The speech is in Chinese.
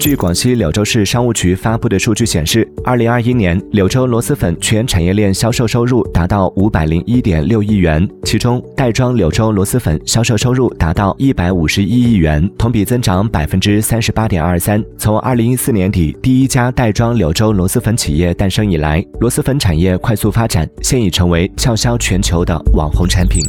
据广西柳州市商务局发布的数据显示二零二一年柳州螺蛳粉全产业链销售收入达到五百零一点六亿元其中袋装柳州螺蛳粉销售收入达到一百五十一亿元同比增长百分之三十八点二三。从二零一四年底第一家袋装柳州螺蛳粉企业诞生以来螺蛳粉产业快速发展现已成为畅销全球的网红产品。